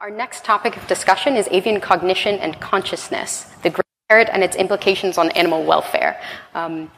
Our next topic of discussion is avian cognition and consciousness, the gray parrot and its implications on animal welfare. Um,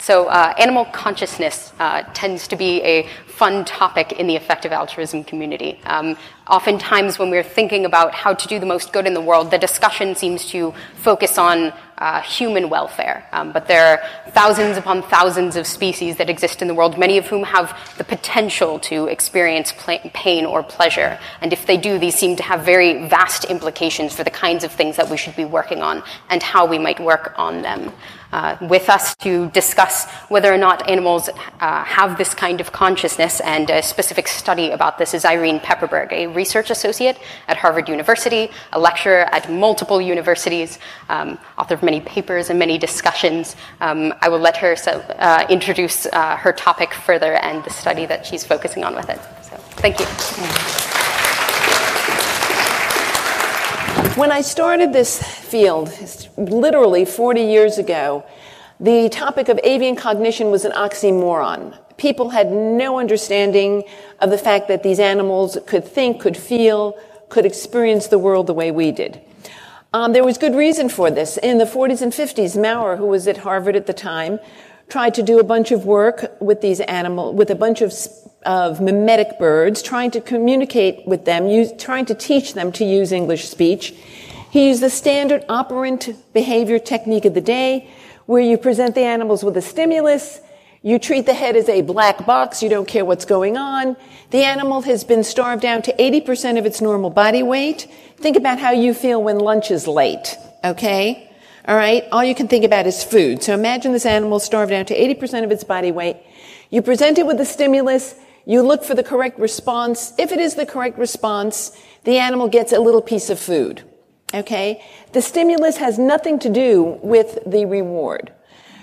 so, uh, animal consciousness uh, tends to be a fun topic in the effective altruism community. Um, oftentimes, when we're thinking about how to do the most good in the world, the discussion seems to focus on uh, human welfare. Um, but there are thousands upon thousands of species that exist in the world, many of whom have the potential to experience pl- pain or pleasure. And if they do, these seem to have very vast implications for the kinds of things that we should be working on and how we might work on them. Uh, with us to discuss whether or not animals uh, have this kind of consciousness and a specific study about this is Irene Pepperberg, a research associate at Harvard University, a lecturer at multiple universities, um, author of many papers and many discussions. Um, I will let her uh, introduce uh, her topic further and the study that she's focusing on with it. So, thank you. When I started this field, literally 40 years ago, the topic of avian cognition was an oxymoron. People had no understanding of the fact that these animals could think, could feel, could experience the world the way we did. Um, there was good reason for this. In the 40s and 50s, Mowrer, who was at Harvard at the time, tried to do a bunch of work with these animals, with a bunch of, of mimetic birds, trying to communicate with them, use, trying to teach them to use English speech. He used the standard operant behavior technique of the day, where you present the animals with a stimulus, you treat the head as a black box, you don't care what's going on. The animal has been starved down to 80% of its normal body weight. Think about how you feel when lunch is late, okay? All right? All you can think about is food. So imagine this animal starved down to 80% of its body weight. You present it with a stimulus. You look for the correct response. If it is the correct response, the animal gets a little piece of food. Okay? The stimulus has nothing to do with the reward.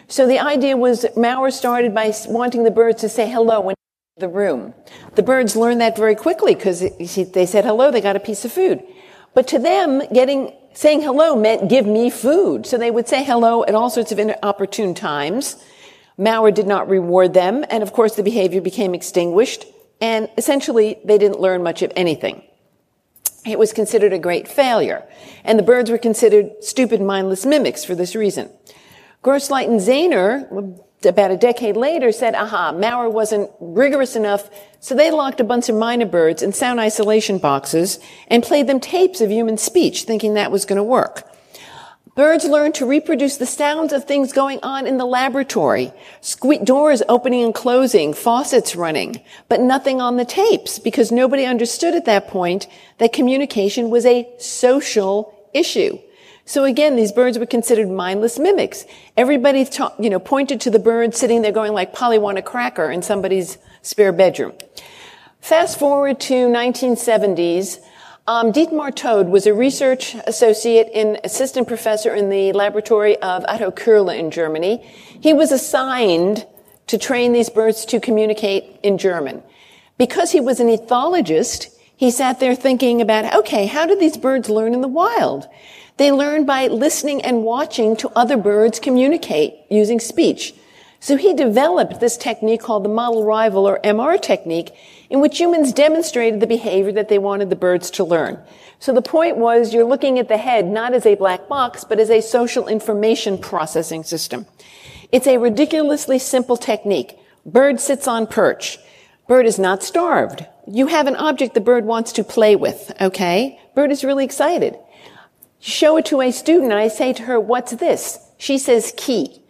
So the idea was Mowrer started by wanting the birds to say hello when the room. The birds learned that very quickly because they said hello, they got a piece of food. But to them, getting saying hello meant give me food. So they would say hello at all sorts of inopportune times. Mowrer did not reward them, and of course the behavior became extinguished, and essentially they didn't learn much of anything. It was considered a great failure, and the birds were considered stupid, mindless mimics for this reason. Grosslight and Zaynor, about a decade later, said, aha, Mowrer wasn't rigorous enough, so they locked a bunch of mynah birds in sound isolation boxes and played them tapes of human speech, thinking that was going to work. Birds learn to reproduce the sounds of things going on in the laboratory. Squeak doors opening and closing, faucets running, but nothing on the tapes because nobody understood at that point that communication was a social issue. So again, these birds were considered mindless mimics. Everybody, ta- you know, pointed to the bird sitting there going like Polly want a cracker in somebody's spare bedroom. Fast forward to 1970s. Um, Dietmar Todt was a research associate and assistant professor in the laboratory of Otto Koehler in Germany. He was assigned to train these birds to communicate in German. Because he was an ethologist, he sat there thinking about, okay, how do these birds learn in the wild? They learn by listening and watching to other birds communicate using speech. So he developed this technique called the model rival or MR technique in which humans demonstrated the behavior that they wanted the birds to learn. So the point was you're looking at the head not as a black box, but as a social information processing system. It's a ridiculously simple technique. Bird sits on perch. Bird is not starved. You have an object the bird wants to play with, okay? Bird is really excited show it to a student. I say to her, what's this? She says key.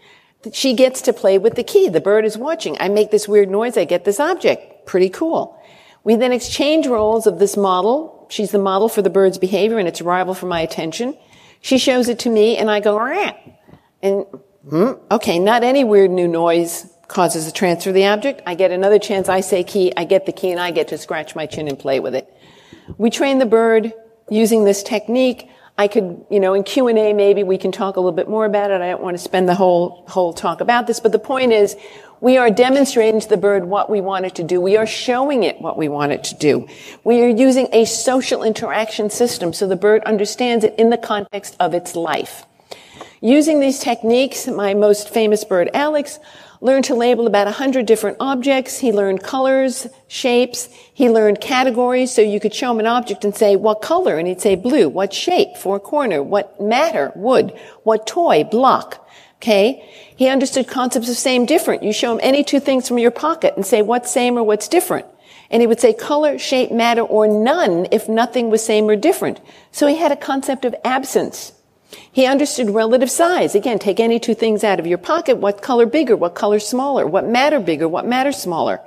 She gets to play with the key. The bird is watching. I make this weird noise. I get this object. Pretty cool. We then exchange roles of this model. She's the model for the bird's behavior and its arrival for my attention. She shows it to me and I go, Rah. and hmm, okay, not any weird new noise causes the transfer of the object. I get another chance. I say key. I get the key and I get to scratch my chin and play with it. We train the bird using this technique. I could, you know, in Q&A maybe we can talk a little bit more about it. I don't want to spend the whole, whole talk about this, but the point is we are demonstrating to the bird what we want it to do. We are showing it what we want it to do. We are using a social interaction system so the bird understands it in the context of its life. Using these techniques, my most famous bird, Alex, learned to label about 100 different objects. He learned colors, shapes. He learned categories. So you could show him an object and say, what color? And he'd say blue. What shape? Four corner. What matter? Wood. What toy? Block. Okay. He understood concepts of same, different. You show him any two things from your pocket and say what's same or what's different. And he would say color, shape, matter, or none if nothing was same or different. So he had a concept of absence. He understood relative size. Again, take any two things out of your pocket. What color bigger? What color smaller? What matter bigger? What matter smaller?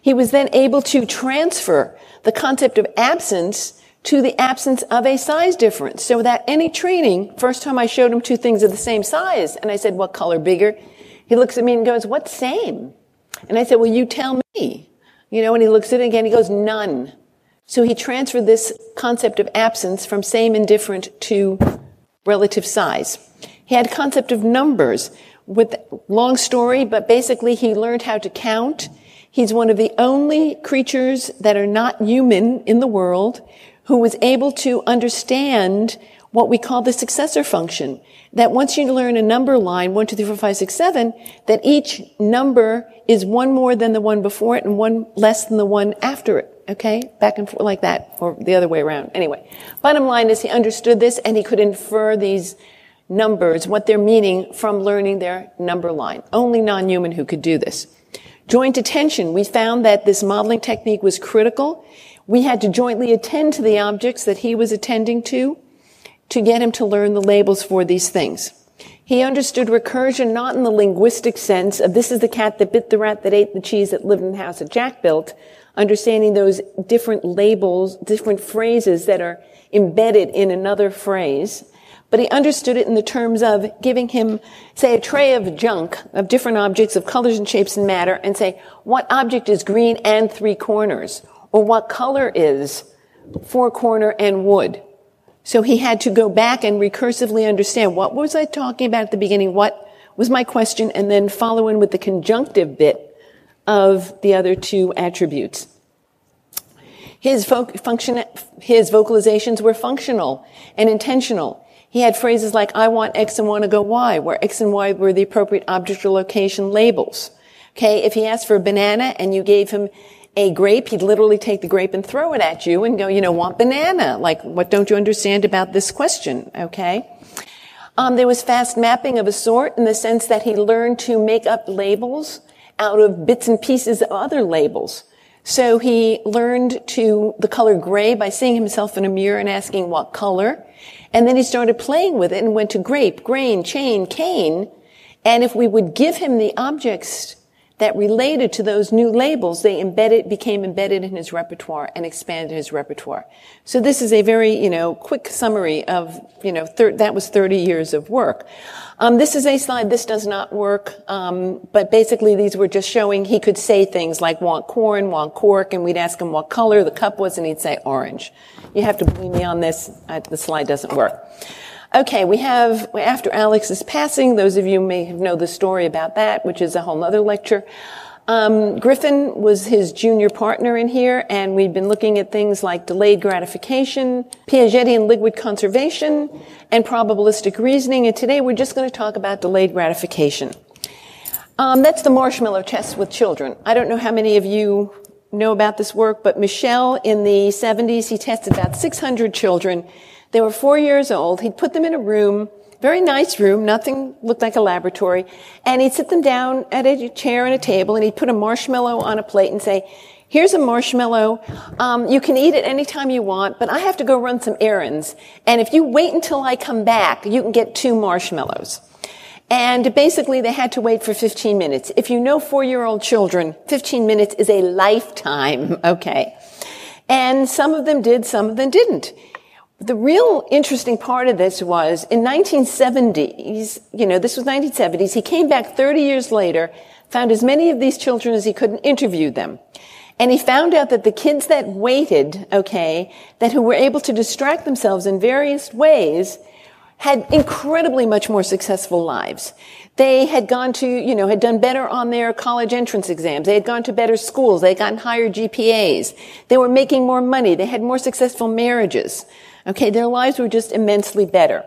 He was then able to transfer the concept of absence to the absence of a size difference. So without any training, first time I showed him two things of the same size, and I said, what color bigger? He looks at me and goes, what same? And I said, well, you tell me. You know, and he looks at it again, he goes, none. So he transferred this concept of absence from same and different to relative size. He had concept of numbers with long story, but basically he learned how to count. He's one of the only creatures that are not human in the world who was able to understand what we call the successor function. That once you learn a number line, one, two, three, four, five, six, seven, that each number is one more than the one before it and one less than the one after it. Okay? Back and forth like that, or the other way around. Anyway, bottom line is he understood this and he could infer these numbers, what they're meaning from learning their number line. Only non-human who could do this. Joint attention. We found that this modeling technique was critical. We had to jointly attend to the objects that he was attending to to get him to learn the labels for these things. He understood recursion not in the linguistic sense of this is the cat that bit the rat that ate the cheese that lived in the house that Jack built, understanding those different labels, different phrases that are embedded in another phrase. But he understood it in the terms of giving him, say, a tray of junk, of different objects, of colors and shapes and matter, and say, what object is green and three corners? Or what color is four corner and wood? So he had to go back and recursively understand what was I talking about at the beginning? What was my question? And then follow in with the conjunctive bit of the other two attributes. His, function, his vocalizations were functional and intentional. He had phrases like, I want X and want to go Y, where X and Y were the appropriate object or location labels. Okay, if he asked for a banana and you gave him a grape, he'd literally take the grape and throw it at you and go, you know, want banana. Like, what don't you understand about this question? Okay. Um, there was fast mapping of a sort in the sense that he learned to make up labels out of bits and pieces of other labels. So he learned to the color gray by seeing himself in a mirror and asking what color. And then he started playing with it and went to grape, grain, chain, cane. And if we would give him the objects that related to those new labels, they embedded, became embedded in his repertoire and expanded his repertoire. So this is a very, you know, quick summary of, you know, thir- that was 30 years of work. Um, this is a slide. This does not work. Um, but basically, these were just showing he could say things like want corn, want cork, and we'd ask him what color the cup was, and he'd say orange. You have to believe me on this. I, the slide doesn't work. Okay, we have, after Alex's passing, those of you may know the story about that, which is a whole other lecture. Um, Griffin was his junior partner in here, and we've been looking at things like delayed gratification, Piagetian liquid conservation, and probabilistic reasoning. And today we're just going to talk about delayed gratification. Um, that's the marshmallow test with children. I don't know how many of you know about this work, but Mischel in the 70s, he tested about 600 children they were four years old. He'd put them in a room, very nice room, nothing looked like a laboratory, and he'd sit them down at a chair and a table, and he'd put a marshmallow on a plate and say, Here's a marshmallow. Um, you can eat it anytime you want, but I have to go run some errands. And if you wait until I come back, you can get two marshmallows. And basically, they had to wait for 15 minutes. If you know four-year-old children, 15 minutes is a lifetime, okay? And some of them did, some of them didn't. The real interesting part of this was in 1970s, you know, this was 1970s, he came back 30 years later, found as many of these children as he could and interviewed them. And he found out that the kids that waited, okay, that who were able to distract themselves in various ways had incredibly much more successful lives. They had gone to, you know, had done better on their college entrance exams. They had gone to better schools. They had gotten higher GPAs. They were making more money. They had more successful marriages. Okay, their lives were just immensely better.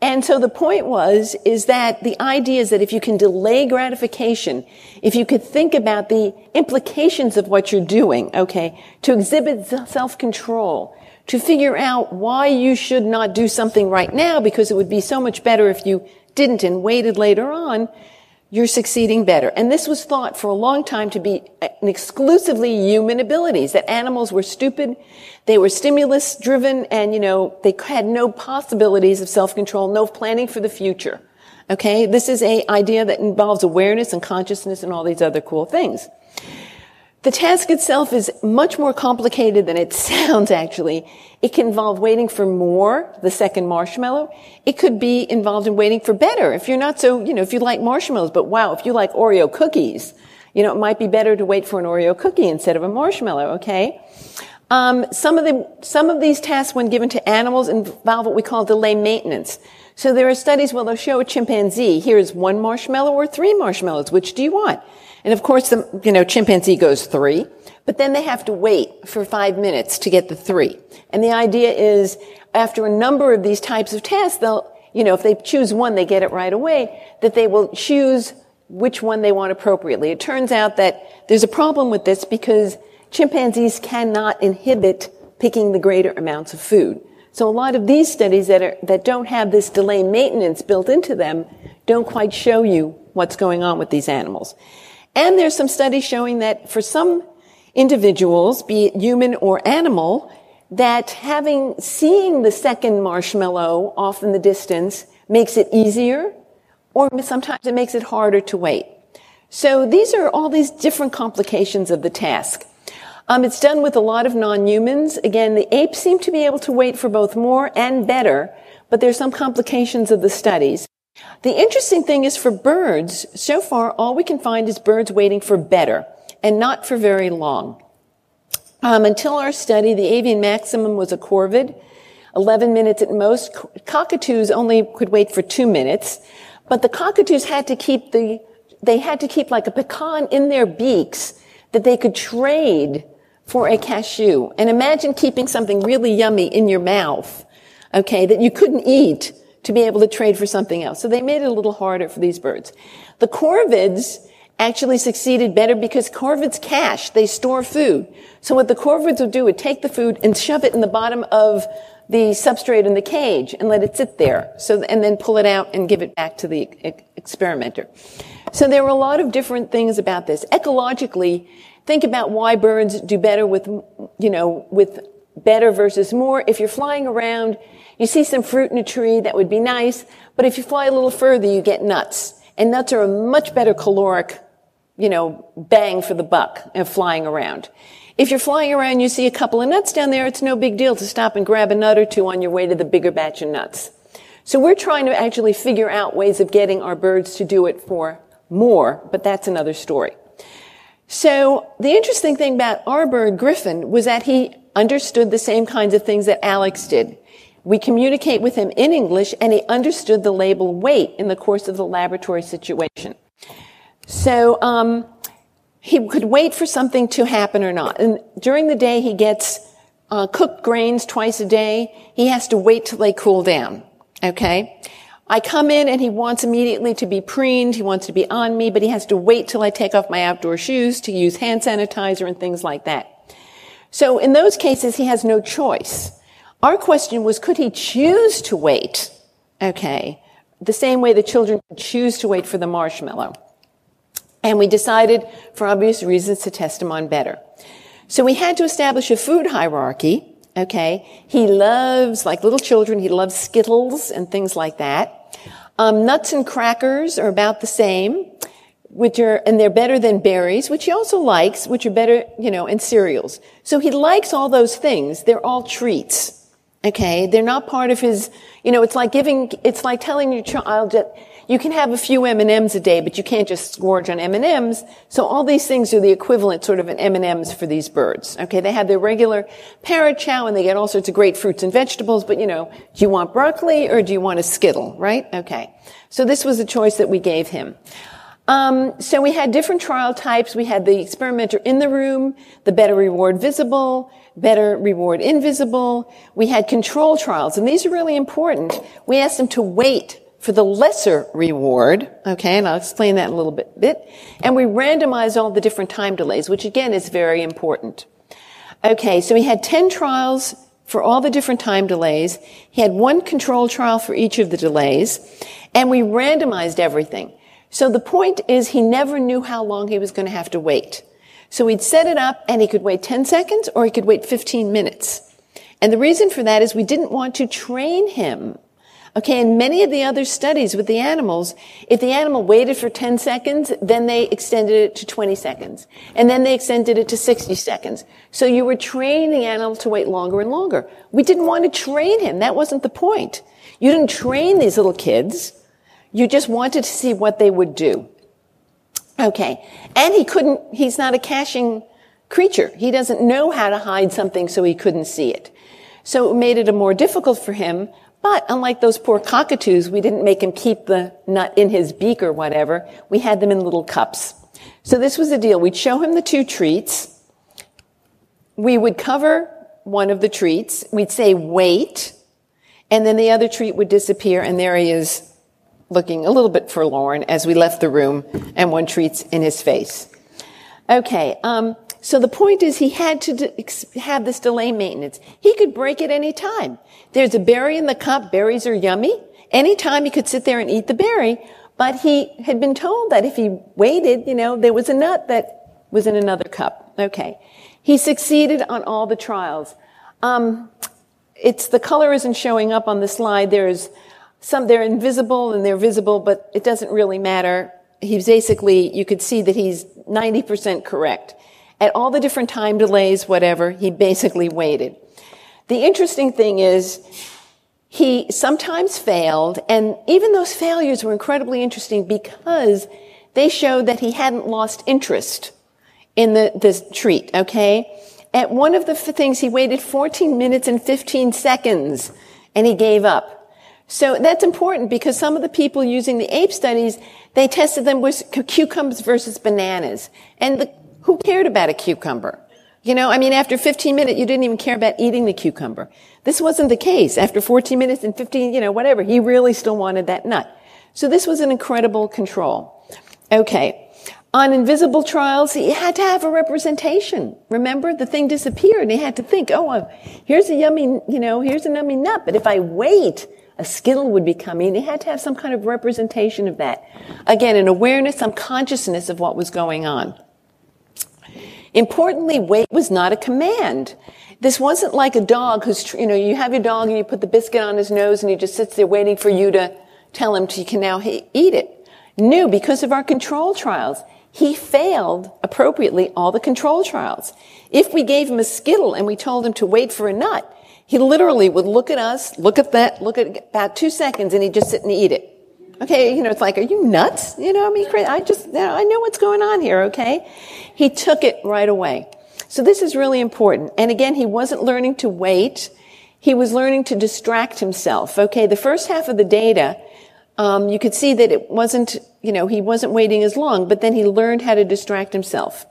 And so the point was, is that the idea is that if you can delay gratification, if you could think about the implications of what you're doing, okay, to exhibit self-control, to figure out why you should not do something right now because it would be so much better if you didn't and waited later on, you're succeeding better. And this was thought for a long time to be an exclusively human abilities, that animals were stupid, they were stimulus driven, and, you know, they had no possibilities of self-control, no planning for the future. Okay? This is a idea that involves awareness and consciousness and all these other cool things. The task itself is much more complicated than it sounds, actually. It can involve waiting for more, the second marshmallow. It could be involved in waiting for better. If you're not so, you know, if you like marshmallows, but wow, if you like Oreo cookies, you know, it might be better to wait for an Oreo cookie instead of a marshmallow, okay? Um, some of the, some of these tasks, when given to animals, involve what we call delay maintenance. So there are studies where they'll show a chimpanzee, here's one marshmallow or three marshmallows. Which do you want? And of course, the, you know, chimpanzee goes three, but then they have to wait for five minutes to get the three. And the idea is after a number of these types of tests, they'll, you know, if they choose one, they get it right away, that they will choose which one they want appropriately. It turns out that there's a problem with this because chimpanzees cannot inhibit picking the greater amounts of food. So a lot of these studies that are, that don't have this delay maintenance built into them don't quite show you what's going on with these animals. And there's some studies showing that for some individuals, be it human or animal, that having, seeing the second marshmallow off in the distance makes it easier, or sometimes it makes it harder to wait. So these are all these different complications of the task. Um, it's done with a lot of non-humans. Again, the apes seem to be able to wait for both more and better, but there's some complications of the studies. The interesting thing is for birds, so far all we can find is birds waiting for better and not for very long. Um, until our study, the avian maximum was a corvid, 11 minutes at most. Cockatoos only could wait for two minutes, but the cockatoos had to keep the, they had to keep like a pecan in their beaks that they could trade for a cashew. And imagine keeping something really yummy in your mouth, okay, that you couldn't eat to be able to trade for something else. So they made it a little harder for these birds. The corvids actually succeeded better because corvids cache. They store food. So what the corvids would do would take the food and shove it in the bottom of the substrate in the cage and let it sit there. So, and then pull it out and give it back to the experimenter. So there were a lot of different things about this. Ecologically, think about why birds do better with, you know, with better versus more. If you're flying around, you see some fruit in a tree, that would be nice, but if you fly a little further, you get nuts. And nuts are a much better caloric, you know, bang for the buck of flying around. If you're flying around, you see a couple of nuts down there, it's no big deal to stop and grab a nut or two on your way to the bigger batch of nuts. So we're trying to actually figure out ways of getting our birds to do it for more, but that's another story. So the interesting thing about our bird, Griffin, was that he understood the same kinds of things that Alex did. We communicate with him in English and he understood the label wait in the course of the laboratory situation. So, um, he could wait for something to happen or not. And during the day, he gets uh, cooked grains twice a day. He has to wait till they cool down. Okay? I come in and he wants immediately to be preened. He wants to be on me, but he has to wait till I take off my outdoor shoes to use hand sanitizer and things like that. So in those cases, he has no choice. Our question was, could he choose to wait? Okay. The same way the children choose to wait for the marshmallow. And we decided, for obvious reasons, to test him on better. So we had to establish a food hierarchy. Okay. He loves, like little children, he loves Skittles and things like that. Um, nuts and crackers are about the same, which are, and they're better than berries, which he also likes, which are better, you know, and cereals. So he likes all those things. They're all treats. Okay, they're not part of his, you know, it's like giving, it's like telling your child that you can have a few M&Ms a day, but you can't just gorge on M&Ms. So all these things are the equivalent sort of an M&Ms for these birds. Okay, they have their regular parrot chow and they get all sorts of great fruits and vegetables, but you know, do you want broccoli or do you want a Skittle, right? Okay. So this was a choice that we gave him. Um, so we had different trial types. We had the experimenter in the room, the better reward visible, better reward invisible. We had control trials, and these are really important. We asked them to wait for the lesser reward, okay, and I'll explain that in a little bit, bit. And we randomized all the different time delays, which again is very important. Okay, so we had 10 trials for all the different time delays. He had one control trial for each of the delays, and we randomized everything. So the point is he never knew how long he was going to have to wait. So he'd set it up and he could wait 10 seconds or he could wait 15 minutes. And the reason for that is we didn't want to train him. Okay, in many of the other studies with the animals, if the animal waited for 10 seconds, then they extended it to 20 seconds. And then they extended it to 60 seconds. So you were training the animal to wait longer and longer. We didn't want to train him. That wasn't the point. You didn't train these little kids. You just wanted to see what they would do. Okay. And he couldn't, he's not a caching creature. He doesn't know how to hide something so he couldn't see it. So it made it a more difficult for him. But unlike those poor cockatoos, we didn't make him keep the nut in his beak or whatever. We had them in little cups. So this was the deal. We'd show him the two treats. We would cover one of the treats. We'd say, wait. And then the other treat would disappear and there he is looking a little bit forlorn as we left the room and one treats in his face. Okay, um, so the point is he had to have this delay maintenance. He could break it any time. There's a berry in the cup. Berries are yummy. Anytime he could sit there and eat the berry, but he had been told that if he waited, you know, there was a nut that was in another cup. Okay. He succeeded on all the trials. Um, it's the color isn't showing up on the slide. There's some, they're invisible and they're visible, but it doesn't really matter. He's basically, you could see that he's 90% correct. At all the different time delays, whatever, he basically waited. The interesting thing is, he sometimes failed, and even those failures were incredibly interesting because they showed that he hadn't lost interest in the, the treat, okay? At one of the things, he waited 14 minutes and 15 seconds, and he gave up. So that's important because some of the people using the ape studies, they tested them with cucumbers versus bananas. And the, who cared about a cucumber? You know, I mean, after 15 minutes, you didn't even care about eating the cucumber. This wasn't the case. After 14 minutes and 15, you know, whatever, he really still wanted that nut. So this was an incredible control. Okay. On invisible trials, he had to have a representation. Remember, the thing disappeared and he had to think, oh, uh, here's a yummy, you know, here's a yummy nut, but if I wait, a Skittle would be coming. He had to have some kind of representation of that. Again, an awareness, some consciousness of what was going on. Importantly, wait was not a command. This wasn't like a dog who's, you know, you have your dog and you put the biscuit on his nose and he just sits there waiting for you to tell him he can now eat it. No, because of our control trials. He failed appropriately all the control trials. If we gave him a skittle and we told him to wait for a nut, he literally would look at us, look at that, look at about two seconds, and he'd just sit and eat it. Okay, you know, it's like, are you nuts? You know, I mean, I just, I know what's going on here, okay? He took it right away. So this is really important. And again, he wasn't learning to wait. He was learning to distract himself. Okay, the first half of the data, um, you could see that it wasn't, you know, he wasn't waiting as long, but then he learned how to distract himself.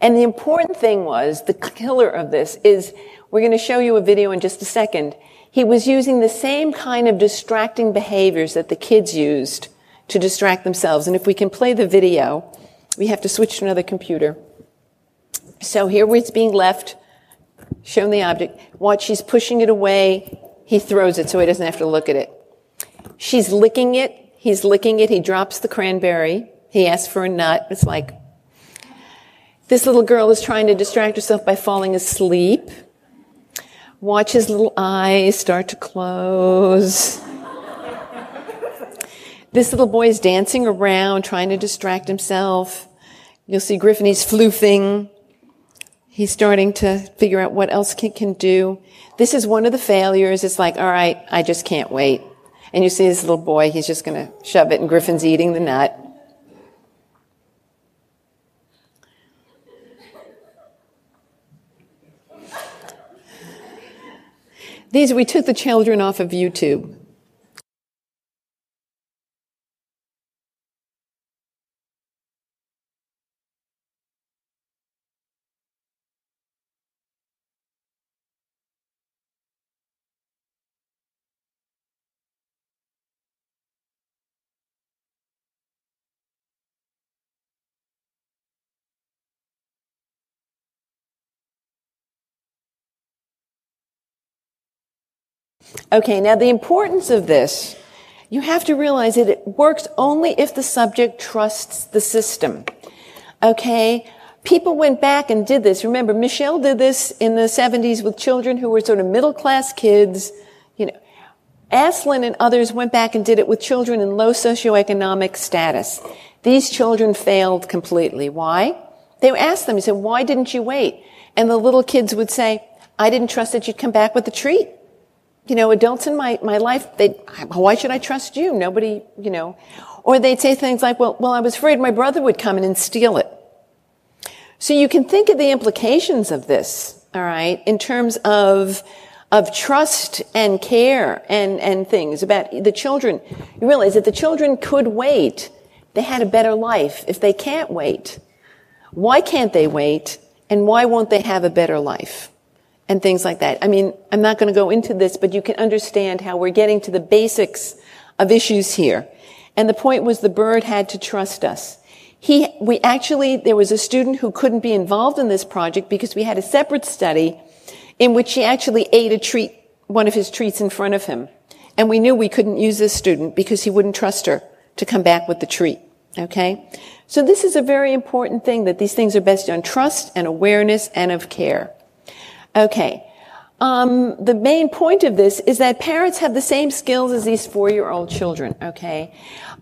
And the important thing was, the killer of this is we're going to show you a video in just a second. He was using the same kind of distracting behaviors that the kids used to distract themselves. And if we can play the video, we have to switch to another computer. So here it's being left, shown the object. Watch, she's pushing it away. He throws it so he doesn't have to look at it. She's licking it. He's licking it. He drops the cranberry. He asks for a nut. It's like, this little girl is trying to distract herself by falling asleep. Watch his little eyes start to close. this little boy is dancing around, trying to distract himself. You'll see Griffin, he's floofing. He's starting to figure out what else he can do. This is one of the failures. It's like, all right, I just can't wait. And you see this little boy, he's just going to shove it, and Griffin's eating the nut. These, we took the children off of YouTube. Okay, now the importance of this, you have to realize that it works only if the subject trusts the system. Okay? People went back and did this. Remember, Mischel did this in the 70s with children who were sort of middle class kids. You know, Aslin and others went back and did it with children in low socioeconomic status. These children failed completely. Why? They asked them, he said, why didn't you wait? And the little kids would say, I didn't trust that you'd come back with a treat. You know, adults in my, my life, they, why should I trust you? Nobody, you know. Or they'd say things like, well, well, I was afraid my brother would come in and steal it. So you can think of the implications of this, all right, in terms of, of trust and care and, and things about the children. You realize that the children could wait. They had a better life. If they can't wait, why can't they wait? And why won't they have a better life? And things like that. I mean, I'm not going to go into this, but you can understand how we're getting to the basics of issues here. And the point was the bird had to trust us. He, we actually, there was a student who couldn't be involved in this project because we had a separate study in which he actually ate a treat, one of his treats in front of him. And we knew we couldn't use this student because he wouldn't trust her to come back with the treat. Okay? So this is a very important thing that these things are based on trust and awareness and of care. Okay. Um, the main point of this is that parents have the same skills as these four-year-old children. Okay,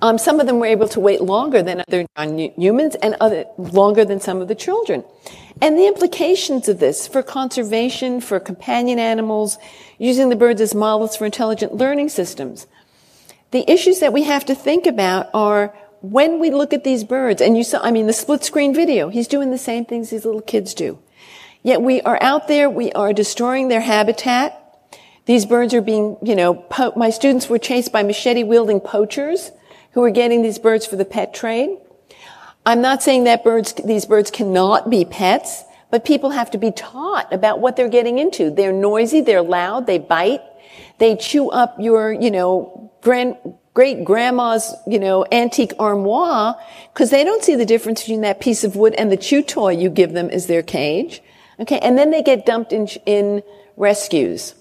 um, some of them were able to wait longer than other humans, and other longer than some of the children. And the implications of this for conservation, for companion animals, using the birds as models for intelligent learning systems. The issues that we have to think about are when we look at these birds, and you saw, I mean, the split screen video, he's doing the same things these little kids do. Yet we are out there, we are destroying their habitat. These birds are being, you know, po- my students were chased by machete wielding poachers who were getting these birds for the pet trade. I'm not saying that birds, these birds cannot be pets, but people have to be taught about what they're getting into. They're noisy, they're loud, they bite, they chew up your, you know, grand, great grandma's, you know, antique armoire, because they don't see the difference between that piece of wood and the chew toy you give them as their cage. Okay, and then they get dumped in, in rescues.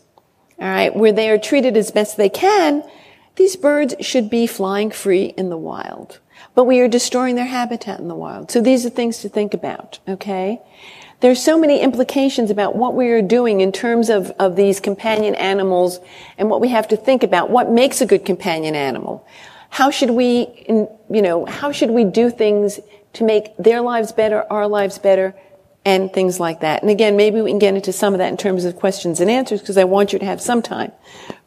All right, where they are treated as best they can. These birds should be flying free in the wild. But we are destroying their habitat in the wild. So these are things to think about, okay? There's so many implications about what we are doing in terms of, of these companion animals and what we have to think about. What makes a good companion animal? How should we, you know, how should we do things to make their lives better, our lives better, and things like that. And again, maybe we can get into some of that in terms of questions and answers because I want you to have some time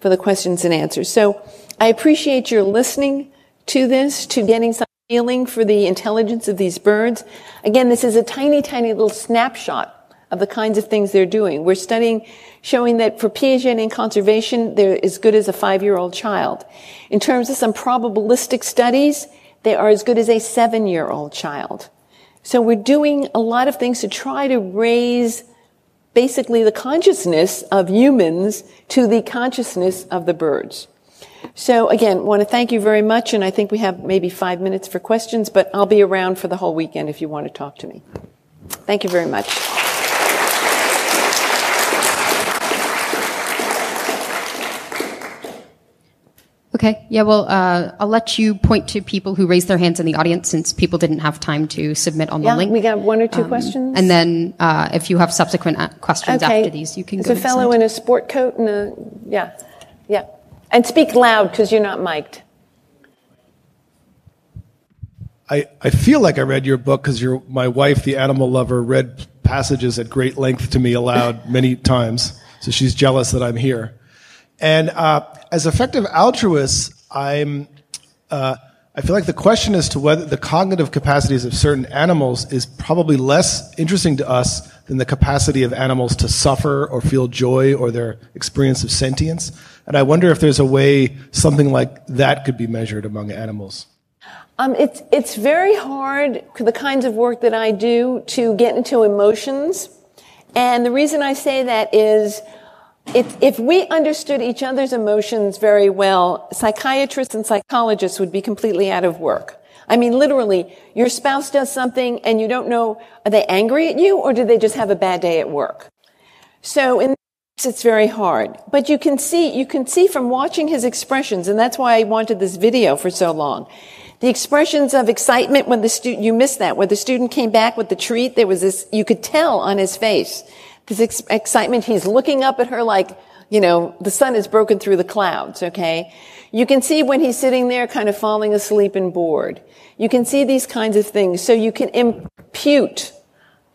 for the questions and answers. So I appreciate your listening to this, to getting some feeling for the intelligence of these birds. Again, this is a tiny, tiny little snapshot of the kinds of things they're doing. We're studying, showing that for Piaget and conservation, they're as good as a five-year-old child. In terms of some probabilistic studies, they are as good as a seven-year-old child. So we're doing a lot of things to try to raise basically the consciousness of humans to the consciousness of the birds. So again, want to thank you very much, and I think we have maybe five minutes for questions, but I'll be around for the whole weekend if you want to talk to me. Thank you very much. Okay. Yeah. Well, uh, I'll let you point to people who raised their hands in the audience since people didn't have time to submit on the yeah, link. We got one or two um, questions. And then uh, if you have subsequent uh, questions okay. after these, you can There's go. a fellow in a sport coat and a yeah, yeah, and speak loud because you're not mic'd. I, I feel like I read your book because my wife, the animal lover, read passages at great length to me aloud many times. So she's jealous that I'm here. And uh, as effective altruists, I'm, uh, I feel like the question as to whether the cognitive capacities of certain animals is probably less interesting to us than the capacity of animals to suffer or feel joy or their experience of sentience. And I wonder if there's a way something like that could be measured among animals. Um, it's it's very hard the kinds of work that I do to get into emotions, and the reason I say that is if, if we understood each other's emotions very well, psychiatrists and psychologists would be completely out of work. I mean, literally, your spouse does something and you don't know, are they angry at you or do they just have a bad day at work? So in it's very hard. But you can see, you can see from watching his expressions, and that's why I wanted this video for so long. The expressions of excitement when the student, you missed that, when the student came back with the treat, there was this, you could tell on his face, this ex- excitement, he's looking up at her like, you know, the sun has broken through the clouds, okay? You can see when he's sitting there kind of falling asleep and bored. You can see these kinds of things. So you can impute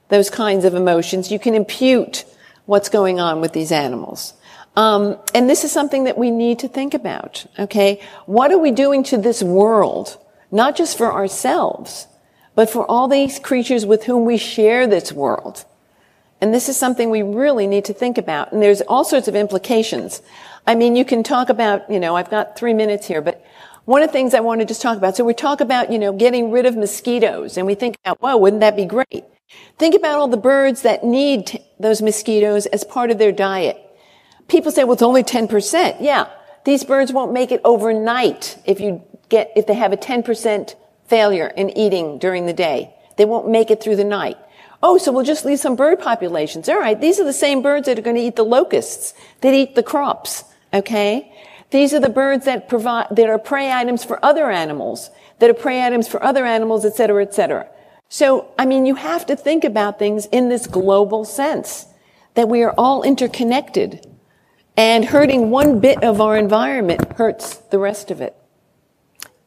those kinds of emotions. You can impute what's going on with these animals. Um, and this is something that we need to think about. Okay, what are we doing to this world, not just for ourselves, but for all these creatures with whom we share this world? And this is something we really need to think about. And there's all sorts of implications. I mean, you can talk about, you know, I've got three minutes here, but one of the things I want to just talk about, so we talk about, you know, getting rid of mosquitoes, and we think about, whoa, wouldn't that be great? Think about all the birds that need those mosquitoes as part of their diet. People say, well, it's only 10%. Yeah. These birds won't make it overnight if you get, if they have a 10% failure in eating during the day. They won't make it through the night. Oh, so we'll just leave some bird populations. All right. These are the same birds that are going to eat the locusts, that eat the crops. Okay. These are the birds that provide, that are prey items for other animals, that are prey items for other animals, et cetera, et cetera. So, I mean, you have to think about things in this global sense that we are all interconnected and hurting one bit of our environment hurts the rest of it.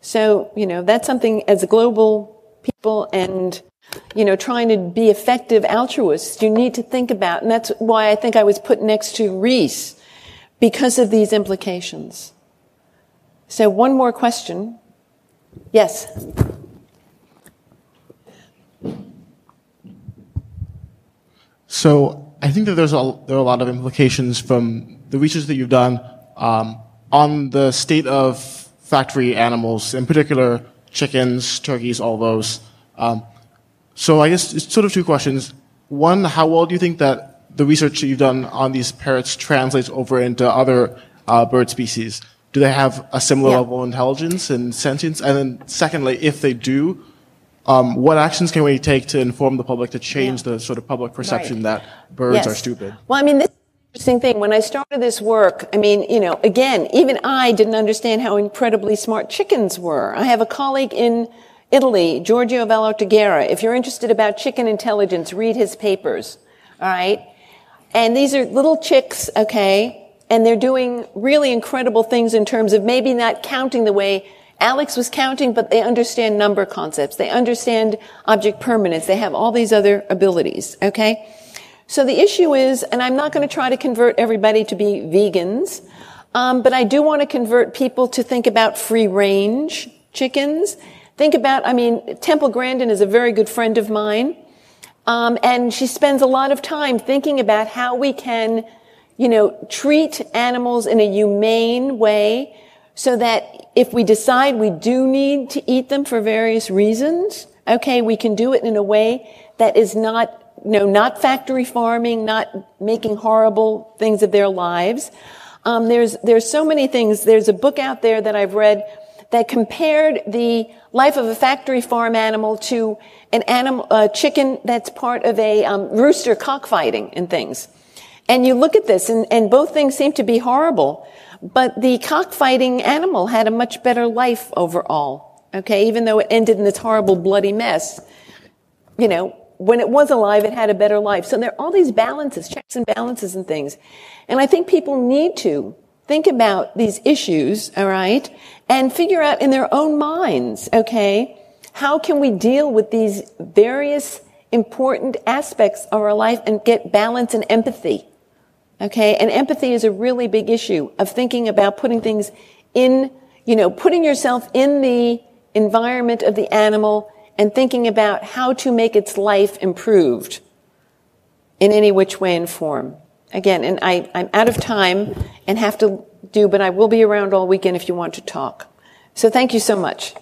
So, you know, that's something as global people and, you know, trying to be effective altruists, you need to think about. And that's why I think I was put next to Reese because of these implications. So one more question. Yes. So I think that there's a, there are a lot of implications from the research that you've done um, on the state of factory animals, in particular chickens, turkeys, all those. Um, so I guess it's sort of two questions. One, how well do you think that the research that you've done on these parrots translates over into other uh, bird species? Do they have a similar yeah. level of intelligence and sentience? And then secondly, if they do, um, what actions can we take to inform the public to change yeah. the sort of public perception right. that birds yes. are stupid? Well, I mean, this interesting thing. When I started this work, I mean, you know, again, even I didn't understand how incredibly smart chickens were. I have a colleague in Italy, Giorgio Vallortigara. If you're interested about chicken intelligence, read his papers. All right. And these are little chicks, okay? And they're doing really incredible things in terms of maybe not counting the way Alex was counting, but they understand number concepts. They understand object permanence. They have all these other abilities. Okay. So the issue is, and I'm not going to try to convert everybody to be vegans, um, but I do want to convert people to think about free range chickens. Think about, I mean, Temple Grandin is a very good friend of mine. Um, and she spends a lot of time thinking about how we can, you know, treat animals in a humane way so that if we decide we do need to eat them for various reasons, okay, we can do it in a way that is not, you know, not factory farming, not making horrible things of their lives. Um, there's, there's so many things. There's a book out there that I've read that compared the life of a factory farm animal to an animal, a chicken that's part of a um, rooster cockfighting and things. And you look at this, and, and both things seem to be horrible. But the cockfighting animal had a much better life overall. Okay, even though it ended in this horrible bloody mess, you know, when it was alive, it had a better life. So there are all these balances, checks and balances and things. And I think people need to think about these issues, all right, and figure out in their own minds, okay, how can we deal with these various important aspects of our life and get balance and empathy? Okay. And empathy is a really big issue of thinking about putting things in, you know, putting yourself in the environment of the animal and thinking about how to make its life improved in any which way and form. Again, and I, I'm out of time and have to do, but I will be around all weekend if you want to talk. So thank you so much.